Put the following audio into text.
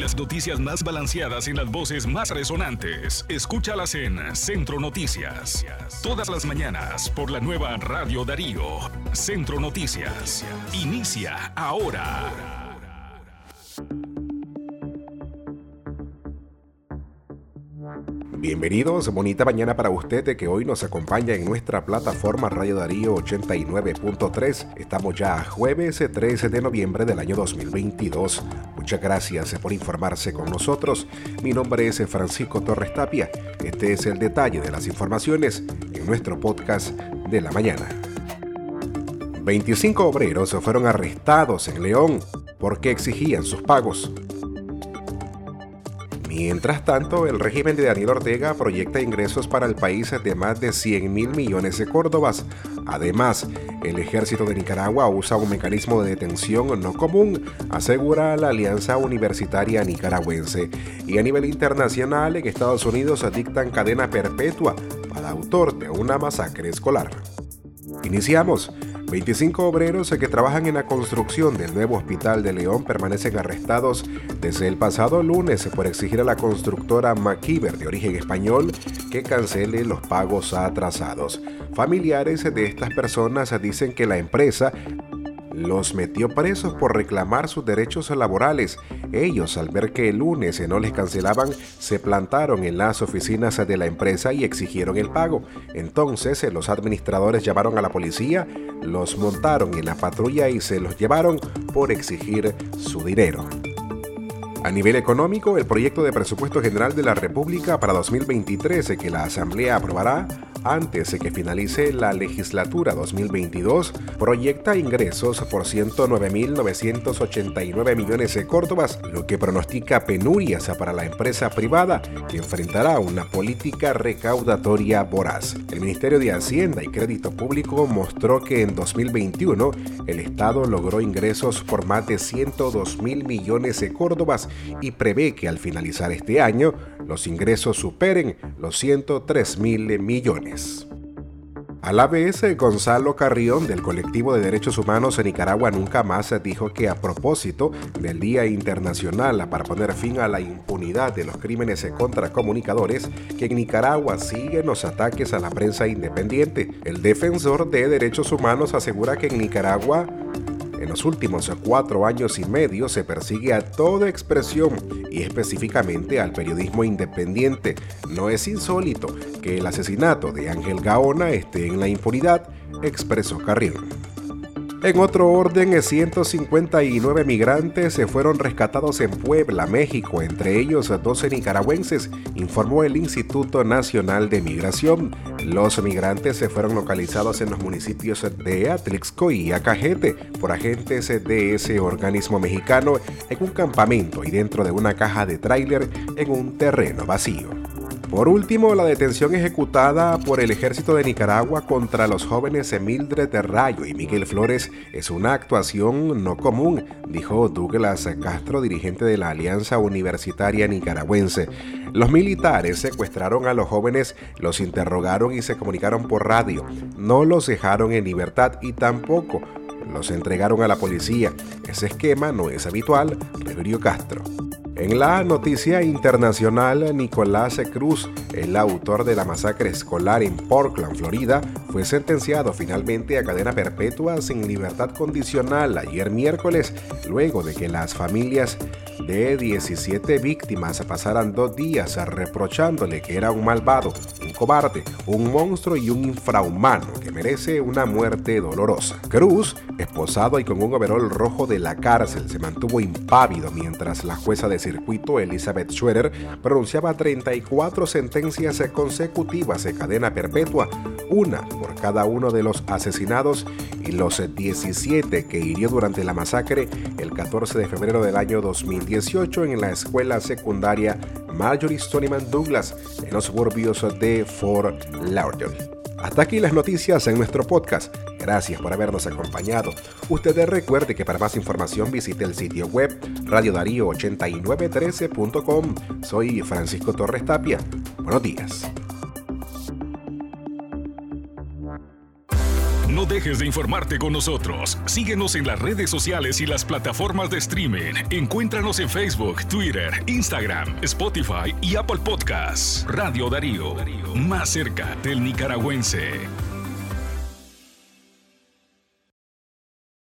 Las noticias más balanceadas y las voces más resonantes. Escúchalas en Centro Noticias. Todas las mañanas por la nueva Radio Darío. Centro Noticias. Inicia ahora. Bienvenidos, bonita mañana para usted que hoy nos acompaña en nuestra plataforma Radio Darío 89.3. Estamos ya jueves 13 de noviembre del año 2022. Muchas gracias por informarse con nosotros. Mi nombre es Francisco Torres Tapia. Este es el detalle de las informaciones en nuestro podcast de la mañana. 25 obreros fueron arrestados en León porque exigían sus pagos. Mientras tanto, el régimen de Daniel Ortega proyecta ingresos para el país de más de 100 mil millones de córdobas. Además, el ejército de Nicaragua usa un mecanismo de detención no común, asegura la Alianza Universitaria Nicaragüense. Y a nivel internacional, en Estados Unidos dictan cadena perpetua para autor de una masacre escolar. Iniciamos. 25 obreros que trabajan en la construcción del nuevo hospital de León permanecen arrestados desde el pasado lunes por exigir a la constructora McKeever de origen español que cancele los pagos atrasados. Familiares de estas personas dicen que la empresa los metió presos por reclamar sus derechos laborales. Ellos, al ver que el lunes no les cancelaban, se plantaron en las oficinas de la empresa y exigieron el pago. Entonces los administradores llamaron a la policía, los montaron en la patrulla y se los llevaron por exigir su dinero. A nivel económico, el proyecto de presupuesto general de la República para 2023 que la Asamblea aprobará antes de que finalice la legislatura 2022, proyecta ingresos por 109.989 millones de córdobas, lo que pronostica penurias para la empresa privada, que enfrentará una política recaudatoria voraz. El Ministerio de Hacienda y Crédito Público mostró que en 2021 el Estado logró ingresos por más de 102 mil millones de córdobas y prevé que al finalizar este año los ingresos superen los 103 mil millones. A la vez, Gonzalo Carrión del colectivo de derechos humanos en Nicaragua nunca más dijo que a propósito del Día Internacional para poner fin a la impunidad de los crímenes contra comunicadores, que en Nicaragua siguen los ataques a la prensa independiente. El defensor de derechos humanos asegura que en Nicaragua en los últimos cuatro años y medio se persigue a toda expresión y específicamente al periodismo independiente. No es insólito que el asesinato de Ángel Gaona esté en la impunidad, expresó Carrión. En otro orden, 159 migrantes se fueron rescatados en Puebla, México, entre ellos 12 nicaragüenses, informó el Instituto Nacional de Migración. Los migrantes se fueron localizados en los municipios de Atlixco y Acajete por agentes de ese organismo mexicano en un campamento y dentro de una caja de tráiler en un terreno vacío. Por último, la detención ejecutada por el ejército de Nicaragua contra los jóvenes Mildred Rayo y Miguel Flores es una actuación no común, dijo Douglas Castro, dirigente de la Alianza Universitaria Nicaragüense. Los militares secuestraron a los jóvenes, los interrogaron y se comunicaron por radio. No los dejaron en libertad y tampoco los entregaron a la policía. Ese esquema no es habitual, refirió Castro. En la noticia internacional, Nicolás Cruz, el autor de la masacre escolar en Portland, Florida, fue sentenciado finalmente a cadena perpetua sin libertad condicional ayer miércoles, luego de que las familias de 17 víctimas pasaran dos días reprochándole que era un malvado, un monstruo y un infrahumano que merece una muerte dolorosa. Cruz, esposado y con un overol rojo de la cárcel, se mantuvo impávido mientras la jueza de circuito Elizabeth Schroeder pronunciaba 34 sentencias consecutivas de cadena perpetua, una por cada uno de los asesinados y los 17 que hirió durante la masacre el 14 de febrero del año 2018 en la escuela secundaria Marjorie Stoneman Douglas en los suburbios de Fort Lauderdale. Hasta aquí las noticias en nuestro podcast. Gracias por habernos acompañado. Usted recuerde que para más información visite el sitio web radiodarío8913.com. Soy Francisco Torres Tapia. Buenos días. Dejes de informarte con nosotros. Síguenos en las redes sociales y las plataformas de streaming. Encuéntranos en Facebook, Twitter, Instagram, Spotify y Apple Podcasts. Radio Darío, más cerca del nicaragüense.